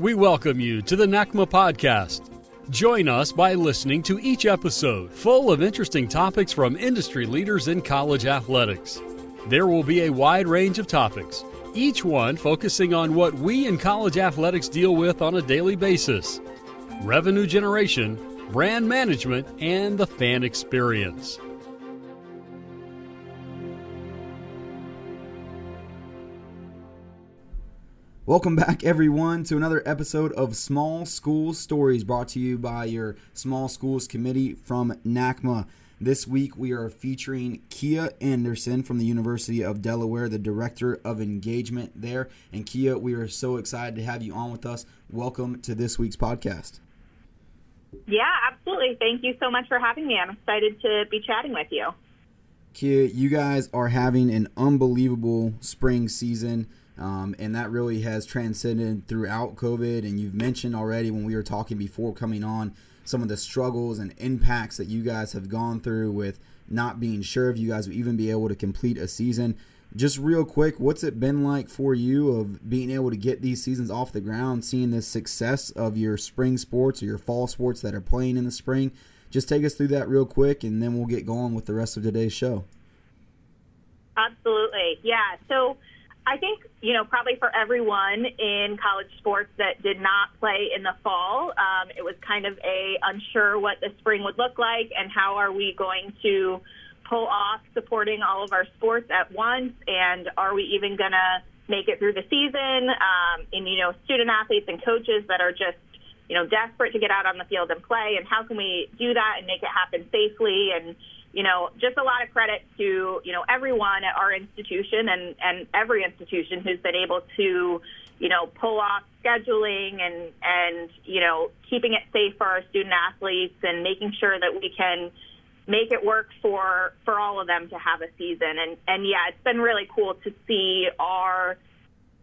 We welcome you to the NACMA podcast. Join us by listening to each episode, full of interesting topics from industry leaders in college athletics. There will be a wide range of topics, each one focusing on what we in college athletics deal with on a daily basis revenue generation, brand management, and the fan experience. Welcome back, everyone, to another episode of Small School Stories brought to you by your Small Schools Committee from NACMA. This week, we are featuring Kia Anderson from the University of Delaware, the Director of Engagement there. And Kia, we are so excited to have you on with us. Welcome to this week's podcast. Yeah, absolutely. Thank you so much for having me. I'm excited to be chatting with you. Kia, you guys are having an unbelievable spring season. Um, and that really has transcended throughout COVID. And you've mentioned already when we were talking before coming on some of the struggles and impacts that you guys have gone through with not being sure if you guys will even be able to complete a season. Just real quick, what's it been like for you of being able to get these seasons off the ground, seeing the success of your spring sports or your fall sports that are playing in the spring? Just take us through that real quick, and then we'll get going with the rest of today's show. Absolutely. Yeah. So I think, you know, probably for everyone in college sports that did not play in the fall, um, it was kind of a unsure what the spring would look like and how are we going to pull off supporting all of our sports at once and are we even going to make it through the season? Um, and, you know, student athletes and coaches that are just, you know, desperate to get out on the field and play and how can we do that and make it happen safely and, you know, just a lot of credit to, you know, everyone at our institution and, and every institution who's been able to, you know, pull off scheduling and, and, you know, keeping it safe for our student athletes and making sure that we can make it work for, for all of them to have a season. And, and yeah, it's been really cool to see our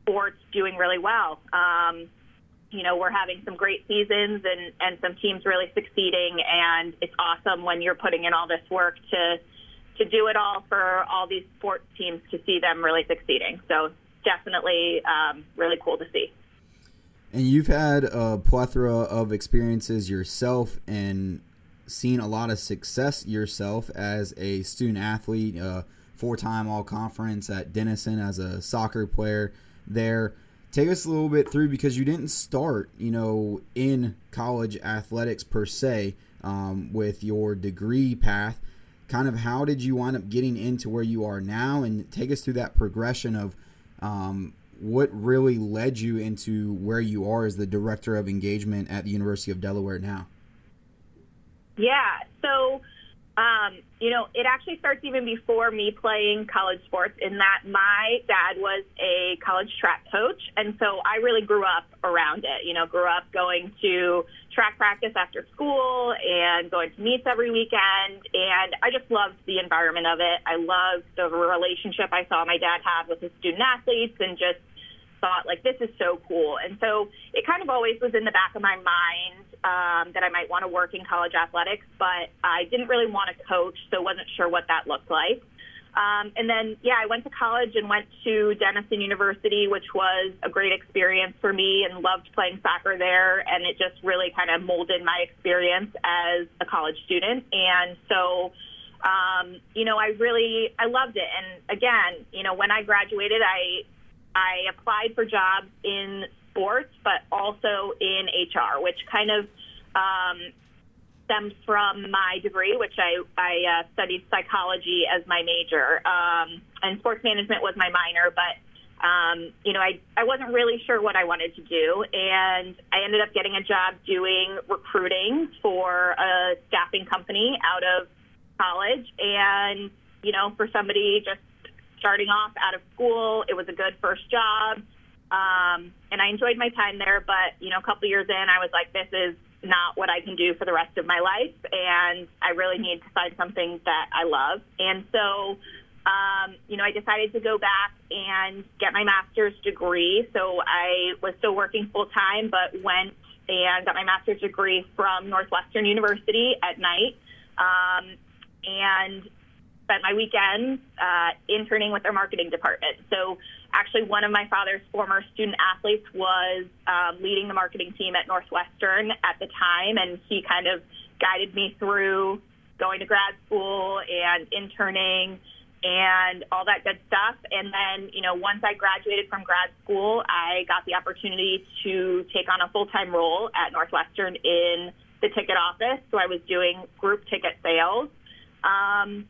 sports doing really well. Um, you know, we're having some great seasons and, and some teams really succeeding. And it's awesome when you're putting in all this work to, to do it all for all these sports teams to see them really succeeding. So definitely um, really cool to see. And you've had a plethora of experiences yourself and seen a lot of success yourself as a student athlete, uh, four time all conference at Denison as a soccer player there take us a little bit through because you didn't start, you know, in college athletics per se um, with your degree path. Kind of how did you wind up getting into where you are now, and take us through that progression of um, what really led you into where you are as the director of engagement at the University of Delaware now. Yeah, so um, you know, it actually starts even before me playing college sports in that my dad was a college track coach. And so I really grew up around it, you know, grew up going to track practice after school and going to meets every weekend. And I just loved the environment of it. I loved the relationship I saw my dad have with his student athletes and just thought like this is so cool. And so it kind of always was in the back of my mind um, that I might want to work in college athletics, but I didn't really want to coach, so wasn't sure what that looked like. Um, and then, yeah, I went to college and went to Denison University, which was a great experience for me and loved playing soccer there. And it just really kind of molded my experience as a college student. And so, um, you know, I really, I loved it. And again, you know, when I graduated, I, I applied for jobs in sports, but also in HR, which kind of um, stems from my degree, which I, I uh, studied psychology as my major. Um, and sports management was my minor, but um, you know, I, I wasn't really sure what I wanted to do. And I ended up getting a job doing recruiting for a staffing company out of college. And, you know, for somebody just starting off out of school, it was a good first job. Um, and I enjoyed my time there, but you know, a couple years in, I was like, this is not what I can do for the rest of my life, and I really need to find something that I love. And so, um, you know, I decided to go back and get my master's degree. So I was still working full time, but went and got my master's degree from Northwestern University at night, um, and spent my weekends uh, interning with their marketing department. So actually one of my father's former student athletes was um, leading the marketing team at Northwestern at the time, and he kind of guided me through going to grad school and interning and all that good stuff. And then, you know, once I graduated from grad school, I got the opportunity to take on a full time role at Northwestern in the ticket office. So I was doing group ticket sales. Um,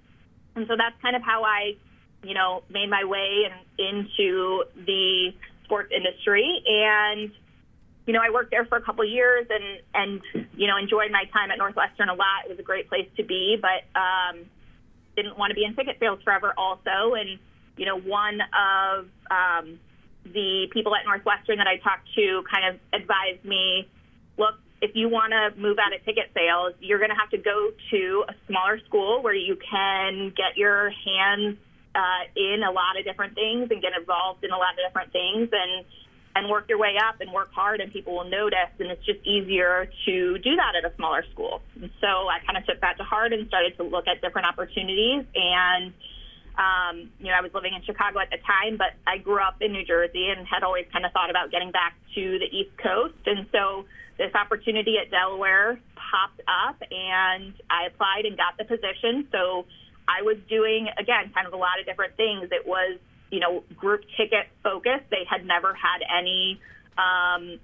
and so that's kind of how I, you know, made my way in, into the sports industry. And, you know, I worked there for a couple of years and, and, you know, enjoyed my time at Northwestern a lot. It was a great place to be, but, um, didn't want to be in ticket sales forever also. And, you know, one of um, the people at Northwestern that I talked to kind of advised me, look, if you want to move out of ticket sales, you're going to have to go to a smaller school where you can get your hands uh, in a lot of different things and get involved in a lot of different things and and work your way up and work hard and people will notice and it's just easier to do that at a smaller school. And so I kind of took that to heart and started to look at different opportunities and um, you know, I was living in Chicago at the time, but I grew up in New Jersey and had always kind of thought about getting back to the East Coast. And so this opportunity at Delaware popped up and I applied and got the position. So I was doing, again, kind of a lot of different things. It was you know, group ticket focused. They had never had any um,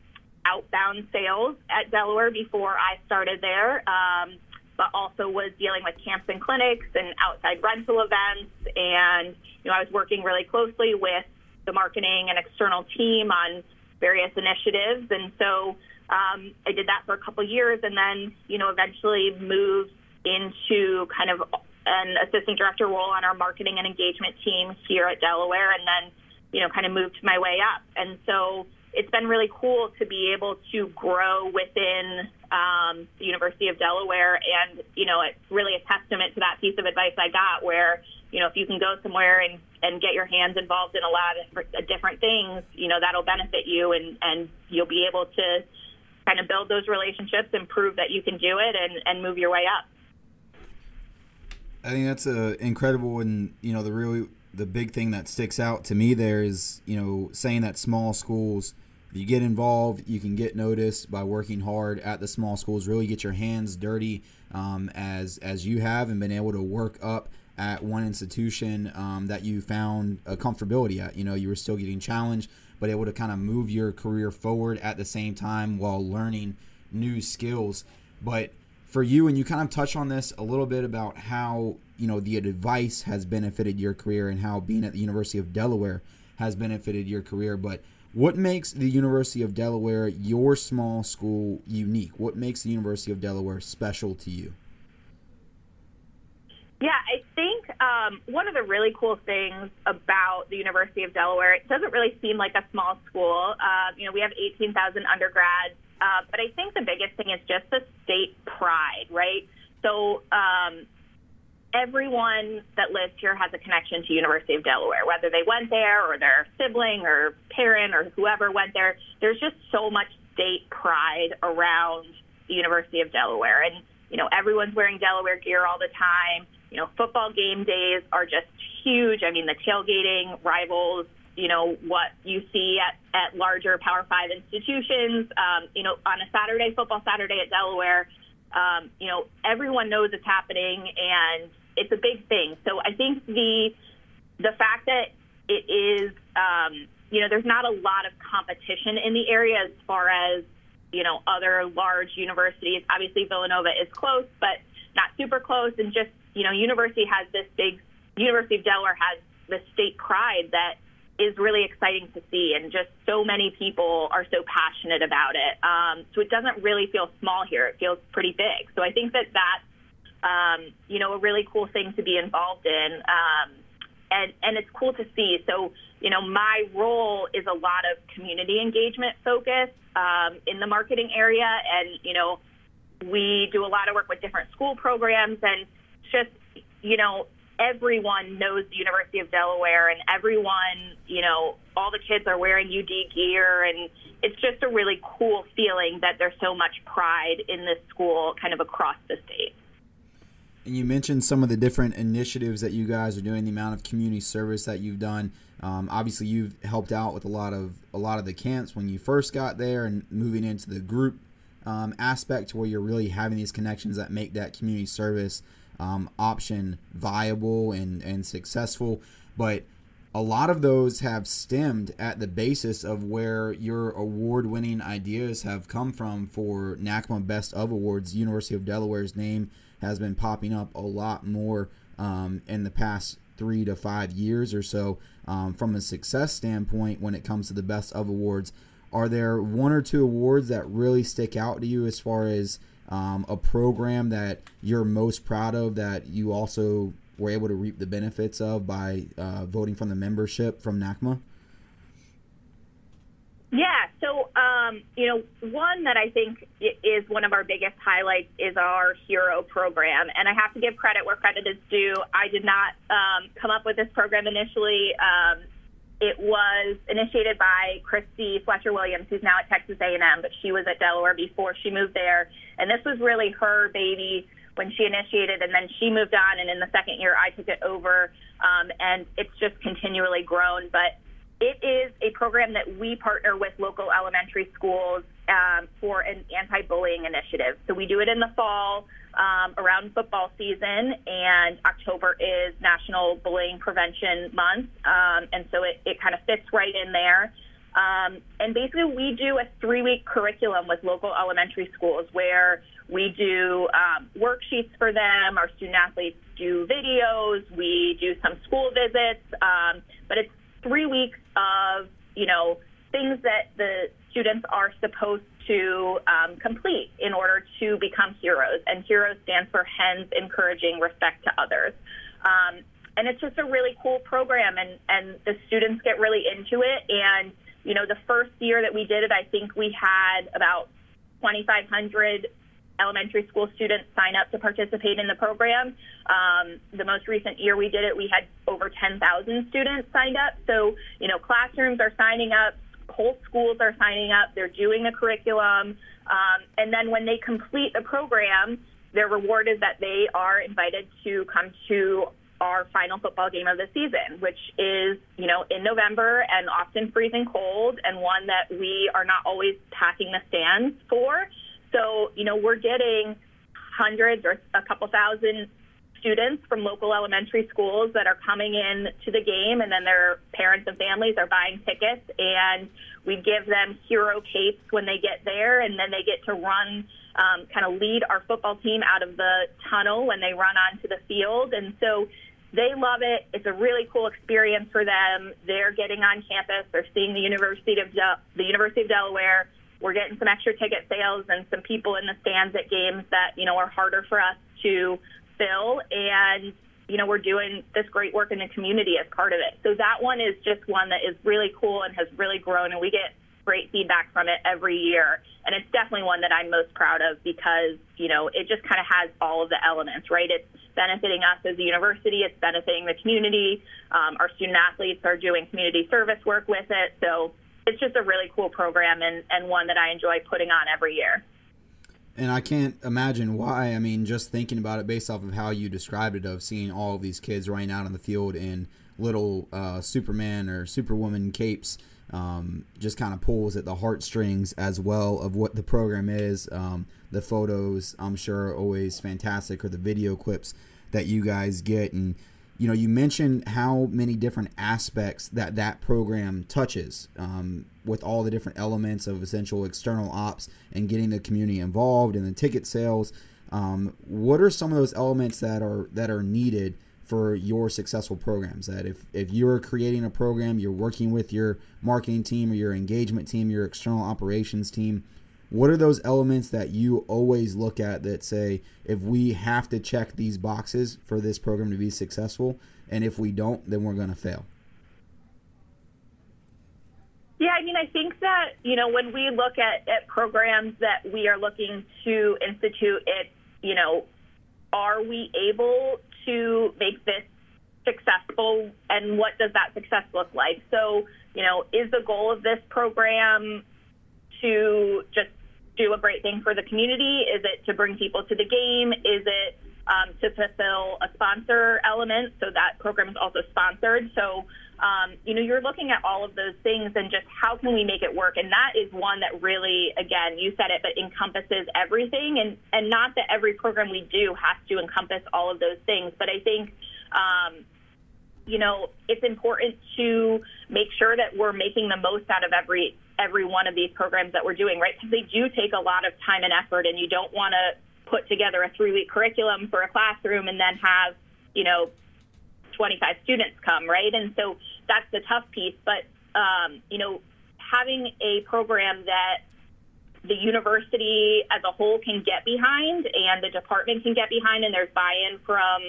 outbound sales at Delaware before I started there, um, but also was dealing with camps and clinics and outside rental events. And, you know, I was working really closely with the marketing and external team on various initiatives. And so um, I did that for a couple years and then, you know, eventually moved into kind of an assistant director role on our marketing and engagement team here at Delaware, and then, you know, kind of moved my way up. And so it's been really cool to be able to grow within um, the University of Delaware. And, you know, it's really a testament to that piece of advice I got where, you know, if you can go somewhere and, and get your hands involved in a lot of different things, you know, that'll benefit you and, and you'll be able to kind of build those relationships and prove that you can do it and, and move your way up. I think that's a incredible, and you know the really the big thing that sticks out to me there is you know saying that small schools, if you get involved, you can get noticed by working hard at the small schools. Really get your hands dirty um, as as you have, and been able to work up at one institution um, that you found a comfortability at. You know, you were still getting challenged, but able to kind of move your career forward at the same time while learning new skills. But for you, and you kind of touch on this a little bit about how you know the advice has benefited your career and how being at the University of Delaware has benefited your career. But what makes the University of Delaware your small school unique? What makes the University of Delaware special to you? Yeah, I think um, one of the really cool things about the University of Delaware, it doesn't really seem like a small school. Uh, you know, we have 18,000 undergrads uh, but I think the biggest thing is just the state pride, right? So um, everyone that lives here has a connection to University of Delaware, whether they went there or their sibling or parent or whoever went there. There's just so much state pride around the University of Delaware, and you know everyone's wearing Delaware gear all the time. You know, football game days are just huge. I mean, the tailgating rivals you know, what you see at, at larger Power Five institutions. Um, you know, on a Saturday, football Saturday at Delaware, um, you know, everyone knows it's happening and it's a big thing. So I think the the fact that it is, um, you know, there's not a lot of competition in the area as far as you know other large universities. Obviously, Villanova is close, but not super close. And just you know, university has this big University of Delaware has this state pride that is really exciting to see, and just so many people are so passionate about it. Um, so it doesn't really feel small here; it feels pretty big. So I think that that's um, you know a really cool thing to be involved in, um, and and it's cool to see. So you know my role is a lot of community engagement focus um, in the marketing area, and you know we do a lot of work with different school programs, and just you know everyone knows the University of Delaware and everyone, you know, all the kids are wearing UD gear and it's just a really cool feeling that there's so much pride in this school kind of across the state. And you mentioned some of the different initiatives that you guys are doing, the amount of community service that you've done. Um, obviously, you've helped out with a lot of a lot of the camps when you first got there, and moving into the group um, aspect where you're really having these connections that make that community service um, option viable and and successful. But a lot of those have stemmed at the basis of where your award winning ideas have come from for NACMA Best of Awards. University of Delaware's name has been popping up a lot more um, in the past three to five years or so. Um, from a success standpoint, when it comes to the Best of Awards, are there one or two awards that really stick out to you as far as um, a program that you're most proud of that you also were able to reap the benefits of by uh, voting from the membership from NACMA? Yeah, so um, you know, one that I think is one of our biggest highlights is our Hero program, and I have to give credit where credit is due. I did not um, come up with this program initially. Um, it was initiated by Christy Fletcher Williams, who's now at Texas A&M, but she was at Delaware before she moved there, and this was really her baby when she initiated, and then she moved on. And in the second year, I took it over, um, and it's just continually grown. But it is a program that we partner with local elementary schools um, for an anti-bullying initiative. So we do it in the fall um, around football season, and October is National Bullying Prevention Month, um, and so it, it kind of fits right in there. Um, and basically, we do a three-week curriculum with local elementary schools where we do um, worksheets for them. Our student athletes do videos. We do some school visits. Um, but it's three weeks of, you know, things that the students are supposed to um, complete in order to become heroes. And heroes stands for hens encouraging respect to others. Um, and it's just a really cool program, and, and the students get really into it. And, you know, the first year that we did it, I think we had about 2,500 elementary school students sign up to participate in the program. Um, the most recent year we did it, we had over 10,000 students signed up. So, you know, classrooms are signing up, whole schools are signing up, they're doing the curriculum. Um, and then when they complete the program, their reward is that they are invited to come to our final football game of the season, which is, you know, in November and often freezing cold and one that we are not always packing the stands for. So, you know, we're getting hundreds or a couple thousand students from local elementary schools that are coming in to the game, and then their parents and families are buying tickets, and we give them hero capes when they get there, and then they get to run, um, kind of lead our football team out of the tunnel when they run onto the field, and so they love it. It's a really cool experience for them. They're getting on campus. They're seeing the University of De- the University of Delaware we're getting some extra ticket sales and some people in the stands at games that, you know, are harder for us to fill. And, you know, we're doing this great work in the community as part of it. So that one is just one that is really cool and has really grown. And we get great feedback from it every year. And it's definitely one that I'm most proud of because, you know, it just kind of has all of the elements, right? It's benefiting us as a university, it's benefiting the community. Um, our student athletes are doing community service work with it. So it's just a really cool program and, and one that I enjoy putting on every year. And I can't imagine why. I mean, just thinking about it based off of how you described it, of seeing all of these kids running out on the field in little uh, Superman or Superwoman capes, um, just kind of pulls at the heartstrings as well of what the program is. Um, the photos, I'm sure, are always fantastic, or the video clips that you guys get. And you know, you mentioned how many different aspects that that program touches um, with all the different elements of essential external ops and getting the community involved in the ticket sales. Um, what are some of those elements that are that are needed for your successful programs? That if if you're creating a program, you're working with your marketing team or your engagement team, your external operations team what are those elements that you always look at that say if we have to check these boxes for this program to be successful and if we don't then we're going to fail? Yeah i mean i think that you know when we look at, at programs that we are looking to institute it you know are we able to make this successful and what does that success look like? So you know is the goal of this program to just do a great thing for the community? Is it to bring people to the game? Is it um, to fulfill a sponsor element. So that program is also sponsored. So, um, you know, you're looking at all of those things and just how can we make it work? And that is one that really, again, you said it, but encompasses everything. And, and not that every program we do has to encompass all of those things, but I think, um, you know, it's important to make sure that we're making the most out of every every one of these programs that we're doing, right? Because they do take a lot of time and effort, and you don't want to put together a three week curriculum for a classroom and then have, you know, 25 students come, right? And so that's the tough piece. But, um, you know, having a program that the university as a whole can get behind and the department can get behind, and there's buy in from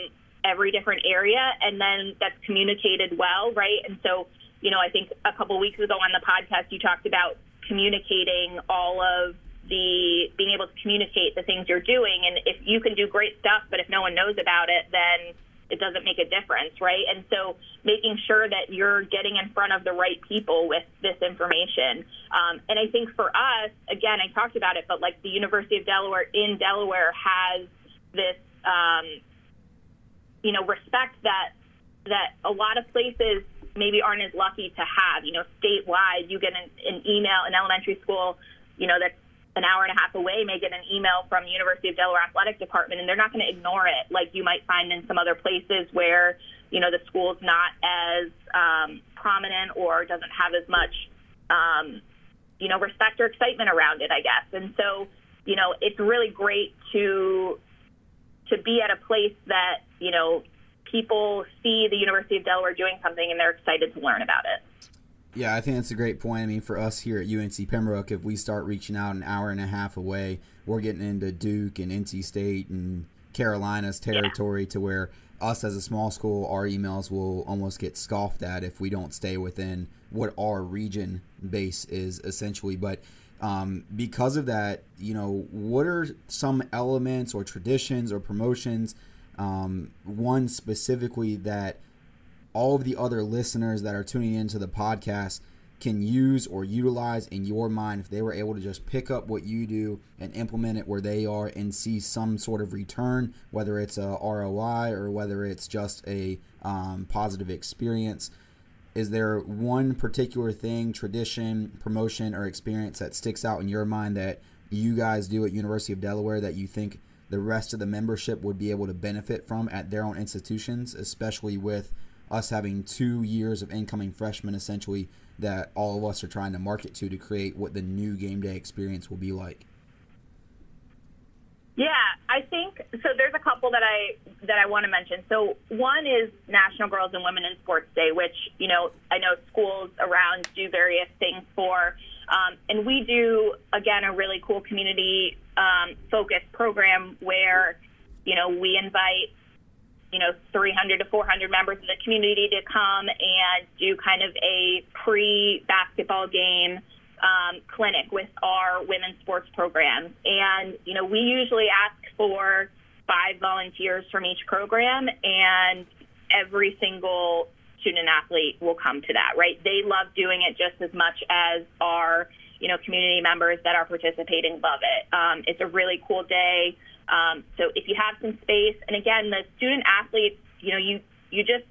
every different area, and then that's communicated well, right? And so, you know, I think a couple weeks ago on the podcast, you talked about communicating all of the being able to communicate the things you're doing. And if you can do great stuff, but if no one knows about it, then it doesn't make a difference, right? And so making sure that you're getting in front of the right people with this information. Um, and I think for us, again, I talked about it, but like the University of Delaware in Delaware has this, um, you know, respect that that a lot of places maybe aren't as lucky to have. You know, statewide, you get an, an email, an elementary school, you know, that's an hour and a half away may get an email from University of Delaware Athletic Department, and they're not going to ignore it like you might find in some other places where you know the school's not as um, prominent or doesn't have as much um, you know respect or excitement around it, I guess. And so you know it's really great to to be at a place that you know people see the University of Delaware doing something and they're excited to learn about it. Yeah, I think that's a great point. I mean, for us here at UNC Pembroke, if we start reaching out an hour and a half away, we're getting into Duke and NC State and Carolina's territory yeah. to where us as a small school, our emails will almost get scoffed at if we don't stay within what our region base is essentially. But um, because of that, you know, what are some elements or traditions or promotions, um, one specifically that – all of the other listeners that are tuning into the podcast can use or utilize in your mind if they were able to just pick up what you do and implement it where they are and see some sort of return, whether it's a ROI or whether it's just a um, positive experience. Is there one particular thing, tradition, promotion, or experience that sticks out in your mind that you guys do at University of Delaware that you think the rest of the membership would be able to benefit from at their own institutions, especially with us having two years of incoming freshmen essentially that all of us are trying to market to to create what the new game day experience will be like. Yeah, I think so. There's a couple that I that I want to mention. So one is National Girls and Women in Sports Day, which you know I know schools around do various things for, um, and we do again a really cool community um, focused program where you know we invite you know, 300 to 400 members of the community to come and do kind of a pre-basketball game um, clinic with our women's sports programs. And, you know, we usually ask for five volunteers from each program, and every single student athlete will come to that, right? They love doing it just as much as our, you know, community members that are participating love it. Um, it's a really cool day. Um, so if you have some space, and again, the student athletes, you know, you you just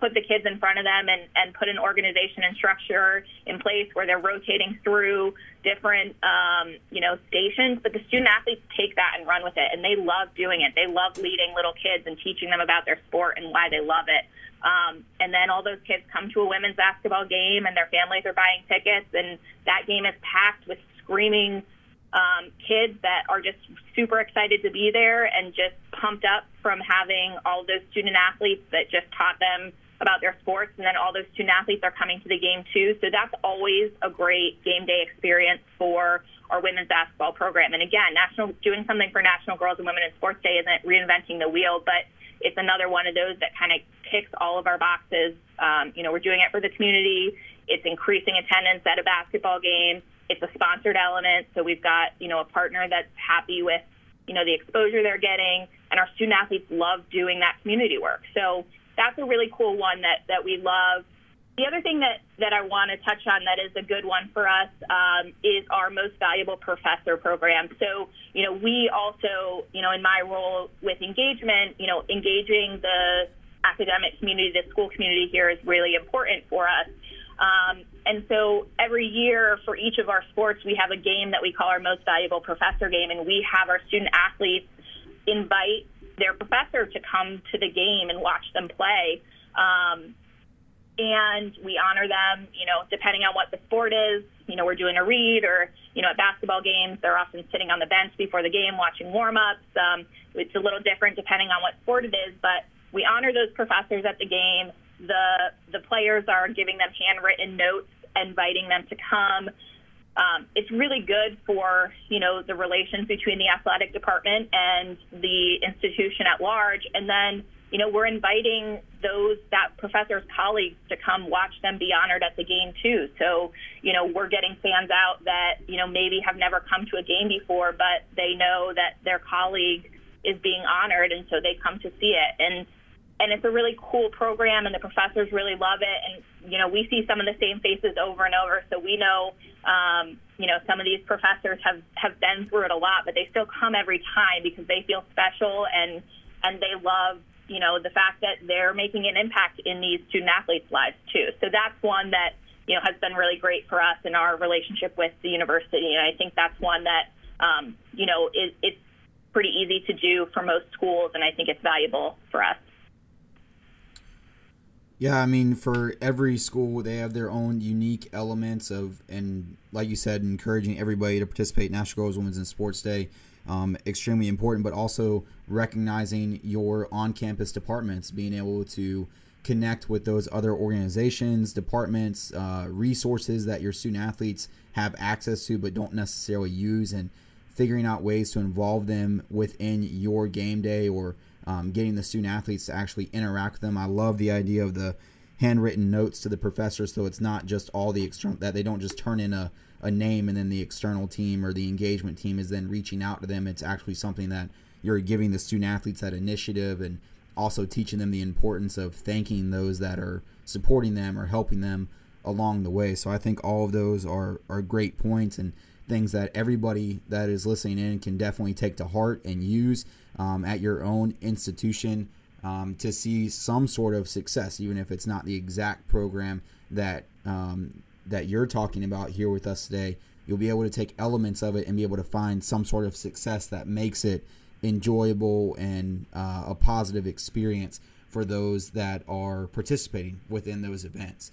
put the kids in front of them and, and put an organization and structure in place where they're rotating through different, um, you know, stations. But the student athletes take that and run with it, and they love doing it. They love leading little kids and teaching them about their sport and why they love it. Um, and then all those kids come to a women's basketball game, and their families are buying tickets, and that game is packed with screaming um, kids that are just super excited to be there and just pumped up from having all those student athletes that just taught them about their sports, and then all those student athletes are coming to the game too. So that's always a great game day experience for our women's basketball program. And again, national doing something for National Girls and Women in Sports Day isn't reinventing the wheel, but it's another one of those that kind of ticks all of our boxes. Um, you know, we're doing it for the community. It's increasing attendance at a basketball game it's a sponsored element, so we've got you know a partner that's happy with you know the exposure they're getting, and our student athletes love doing that community work. So that's a really cool one that that we love. The other thing that, that I want to touch on that is a good one for us um, is our most valuable professor program. So, you know, we also, you know, in my role with engagement, you know, engaging the academic community, the school community here is really important for us. Um, and so every year for each of our sports, we have a game that we call our most valuable professor game, and we have our student athletes invite their professor to come to the game and watch them play. Um, and we honor them, you know, depending on what the sport is. You know, we're doing a read or, you know, at basketball games, they're often sitting on the bench before the game watching warm ups. Um, it's a little different depending on what sport it is, but we honor those professors at the game. The, the players are giving them handwritten notes, inviting them to come. Um, it's really good for you know the relations between the athletic department and the institution at large, and then you know, we're inviting those that professor's colleagues to come watch them be honored at the game too. So, you know, we're getting fans out that, you know, maybe have never come to a game before, but they know that their colleague is being honored and so they come to see it. And and it's a really cool program and the professors really love it and you know, we see some of the same faces over and over, so we know um, you know, some of these professors have have been through it a lot, but they still come every time because they feel special and and they love you know, the fact that they're making an impact in these student athletes' lives too. So that's one that, you know, has been really great for us in our relationship with the university. And I think that's one that, um, you know, it's pretty easy to do for most schools. And I think it's valuable for us. Yeah, I mean, for every school, they have their own unique elements of, and like you said, encouraging everybody to participate in National Girls Women's and Sports Day um, extremely important, but also recognizing your on campus departments, being able to connect with those other organizations, departments, uh, resources that your student athletes have access to but don't necessarily use, and figuring out ways to involve them within your game day or um, getting the student athletes to actually interact with them. I love the idea of the handwritten notes to the professors so it's not just all the external that they don't just turn in a a name and then the external team or the engagement team is then reaching out to them. It's actually something that you're giving the student athletes that initiative and also teaching them the importance of thanking those that are supporting them or helping them along the way. So I think all of those are, are great points and things that everybody that is listening in can definitely take to heart and use um, at your own institution um, to see some sort of success, even if it's not the exact program that um, that you're talking about here with us today, you'll be able to take elements of it and be able to find some sort of success that makes it enjoyable and uh, a positive experience for those that are participating within those events.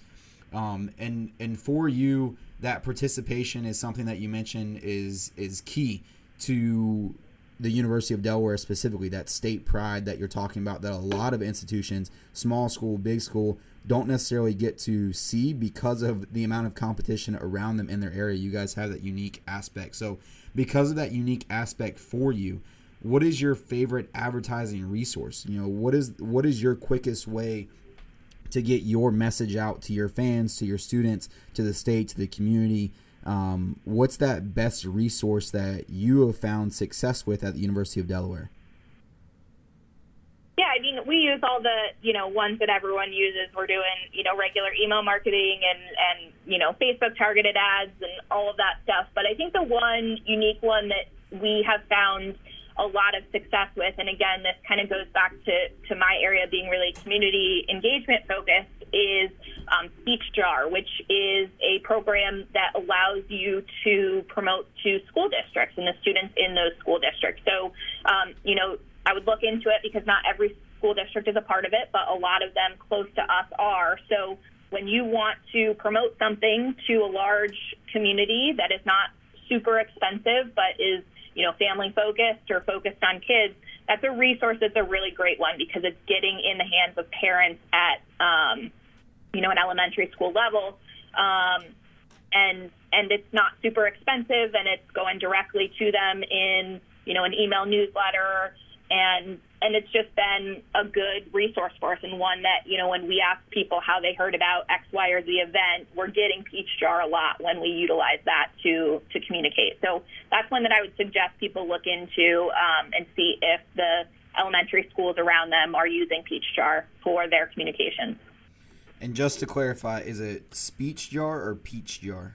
Um, and and for you, that participation is something that you mentioned is is key to the University of Delaware specifically. That state pride that you're talking about, that a lot of institutions, small school, big school, don't necessarily get to see because of the amount of competition around them in their area. You guys have that unique aspect. So, because of that unique aspect for you, what is your favorite advertising resource? You know, what is what is your quickest way to get your message out to your fans, to your students, to the state, to the community? Um, what's that best resource that you have found success with at the University of Delaware? Yeah, I mean, we use all the, you know, ones that everyone uses. We're doing, you know, regular email marketing and, and, you know, Facebook targeted ads and all of that stuff. But I think the one unique one that we have found a lot of success with, and again, this kind of goes back to, to my area being really community engagement focused, is um, Speech Jar, which is a program that allows you to promote to school districts and the students in those school districts. So, um, you know, I would look into it because not every school district is a part of it, but a lot of them close to us are. So when you want to promote something to a large community that is not super expensive but is you know family focused or focused on kids, that's a resource that's a really great one because it's getting in the hands of parents at um, you know an elementary school level. Um, and and it's not super expensive and it's going directly to them in you know an email newsletter and and it's just been a good resource for us and one that you know when we ask people how they heard about X, Y, or Z event, we're getting Peach Jar a lot when we utilize that to to communicate. So that's one that I would suggest people look into um, and see if the elementary schools around them are using Peach Jar for their communication. And just to clarify, is it speech jar or peach jar?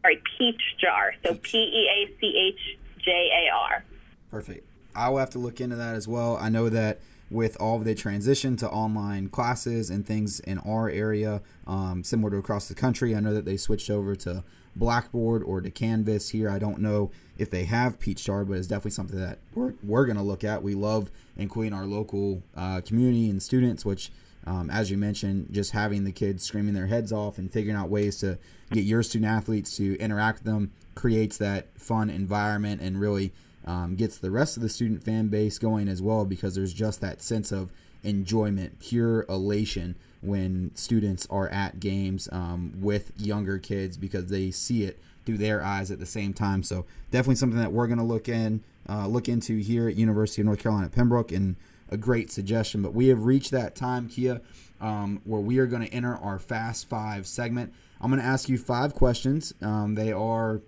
Sorry, peach jar. So P E A C H J A R. Perfect. I will have to look into that as well. I know that with all of the transition to online classes and things in our area, um, similar to across the country, I know that they switched over to Blackboard or to Canvas here. I don't know if they have Peach Jar, but it's definitely something that we're, we're going to look at. We love including our local uh, community and students, which, um, as you mentioned, just having the kids screaming their heads off and figuring out ways to get your student athletes to interact with them creates that fun environment and really um, gets the rest of the student fan base going as well because there's just that sense of enjoyment, pure elation when students are at games um, with younger kids because they see it through their eyes at the same time. So definitely something that we're going to look in, uh, look into here at University of North Carolina Pembroke, and a great suggestion. But we have reached that time, Kia, um, where we are going to enter our Fast Five segment. I'm going to ask you five questions. Um, they are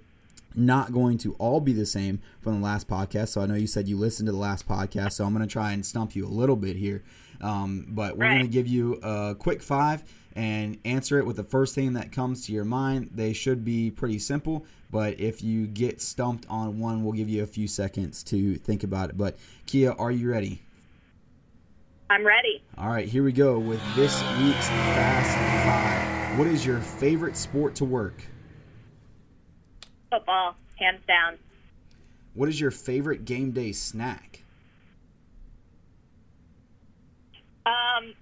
not going to all be the same from the last podcast. So I know you said you listened to the last podcast, so I'm going to try and stump you a little bit here. Um, but we're right. going to give you a quick five and answer it with the first thing that comes to your mind. They should be pretty simple, but if you get stumped on one, we'll give you a few seconds to think about it. But Kia, are you ready? I'm ready. All right, here we go with this week's Fast Five. What is your favorite sport to work? Football, hands down. What is your favorite game day snack? Um,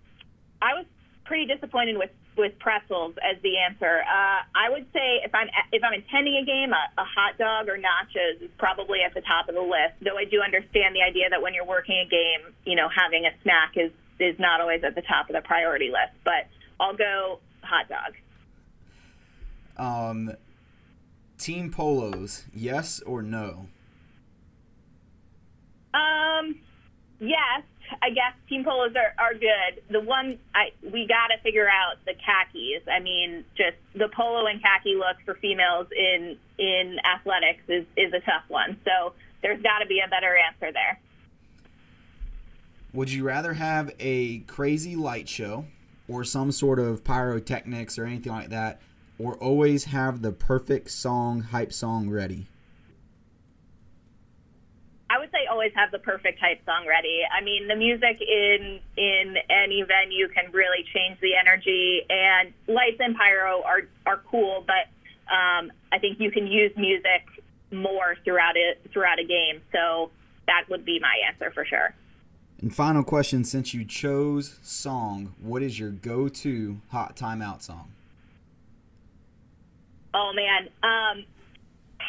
I was pretty disappointed with with pretzels as the answer. Uh, I would say if I'm if I'm attending a game, a, a hot dog or nachos is probably at the top of the list. Though I do understand the idea that when you're working a game, you know, having a snack is is not always at the top of the priority list. But I'll go hot dog. Um, team polos, yes or no? Um, yes. I guess team polos are, are good. The one I we got to figure out the khakis. I mean, just the polo and khaki look for females in in athletics is is a tough one. So there's got to be a better answer there. Would you rather have a crazy light show or some sort of pyrotechnics or anything like that or always have the perfect song, hype song ready? I would say always have the perfect hype song ready. I mean, the music in in any venue can really change the energy, and lights and pyro are are cool, but um, I think you can use music more throughout it throughout a game. So that would be my answer for sure. And final question: Since you chose song, what is your go-to hot timeout song? Oh man, um,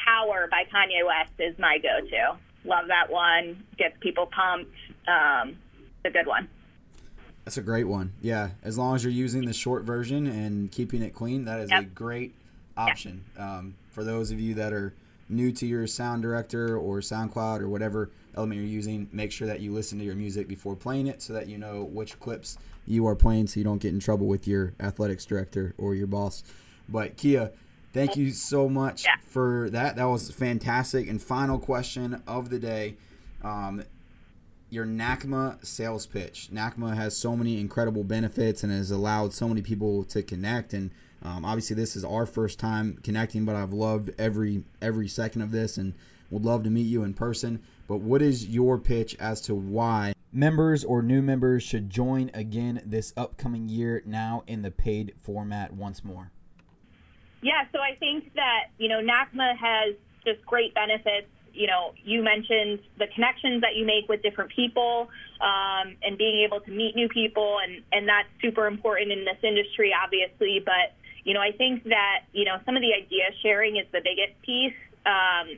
"Power" by Kanye West is my go-to. Love that one. Gets people pumped. Um, it's a good one. That's a great one. Yeah, as long as you're using the short version and keeping it clean, that is yep. a great option. Yep. Um, for those of you that are new to your sound director or SoundCloud or whatever element you're using, make sure that you listen to your music before playing it so that you know which clips you are playing so you don't get in trouble with your athletics director or your boss. But Kia, Thank you so much yeah. for that. That was fantastic. And final question of the day. Um, your NACMA sales pitch. NACMA has so many incredible benefits and has allowed so many people to connect. And um, obviously, this is our first time connecting, but I've loved every every second of this and would love to meet you in person. But what is your pitch as to why members or new members should join again this upcoming year now in the paid format once more? Yeah, so I think that, you know, NACMA has just great benefits. You know, you mentioned the connections that you make with different people um, and being able to meet new people, and, and that's super important in this industry, obviously. But, you know, I think that, you know, some of the idea sharing is the biggest piece. Um,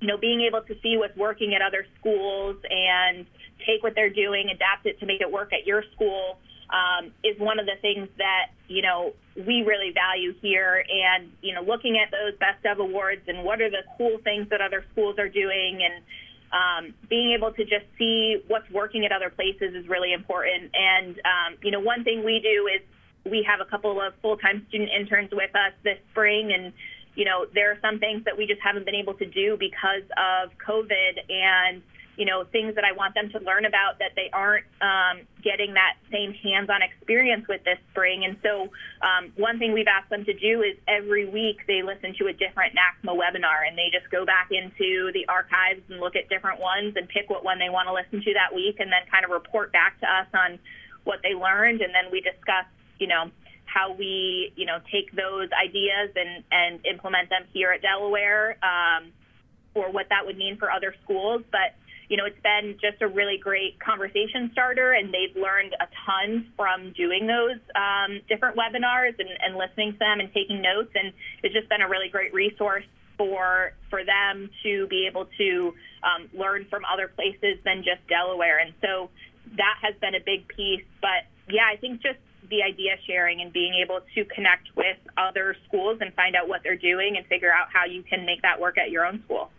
you know, being able to see what's working at other schools and take what they're doing, adapt it to make it work at your school um, is one of the things that you know we really value here. And you know, looking at those best of awards and what are the cool things that other schools are doing, and um, being able to just see what's working at other places is really important. And um, you know, one thing we do is we have a couple of full-time student interns with us this spring, and you know, there are some things that we just haven't been able to do because of COVID and you know, things that I want them to learn about that they aren't um, getting that same hands-on experience with this spring. And so, um, one thing we've asked them to do is every week they listen to a different NACMA webinar, and they just go back into the archives and look at different ones and pick what one they want to listen to that week, and then kind of report back to us on what they learned, and then we discuss, you know, how we, you know, take those ideas and and implement them here at Delaware. Um, or what that would mean for other schools, but you know, it's been just a really great conversation starter, and they've learned a ton from doing those um, different webinars and, and listening to them and taking notes. And it's just been a really great resource for for them to be able to um, learn from other places than just Delaware. And so that has been a big piece. But yeah, I think just the idea sharing and being able to connect with other schools and find out what they're doing and figure out how you can make that work at your own school.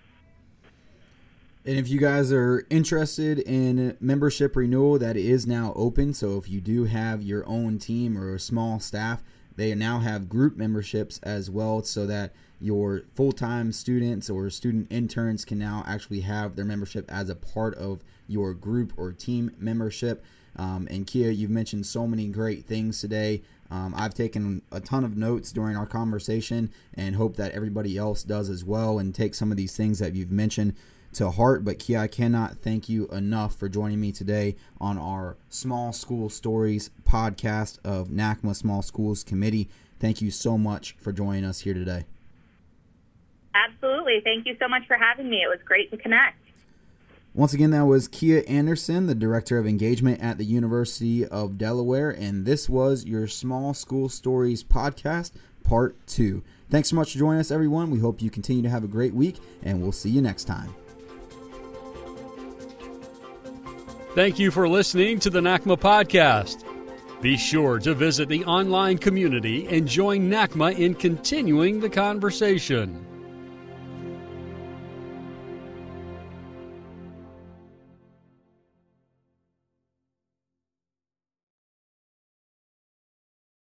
And if you guys are interested in membership renewal, that is now open. So if you do have your own team or a small staff, they now have group memberships as well, so that your full time students or student interns can now actually have their membership as a part of your group or team membership. Um, and Kia, you've mentioned so many great things today. Um, I've taken a ton of notes during our conversation and hope that everybody else does as well and take some of these things that you've mentioned to heart. But Kia, I cannot thank you enough for joining me today on our Small School Stories podcast of NACMA Small Schools Committee. Thank you so much for joining us here today. Absolutely. Thank you so much for having me. It was great to connect. Once again, that was Kia Anderson, the Director of Engagement at the University of Delaware, and this was your Small School Stories podcast, part two. Thanks so much for joining us, everyone. We hope you continue to have a great week, and we'll see you next time. Thank you for listening to the NACMA podcast. Be sure to visit the online community and join NACMA in continuing the conversation.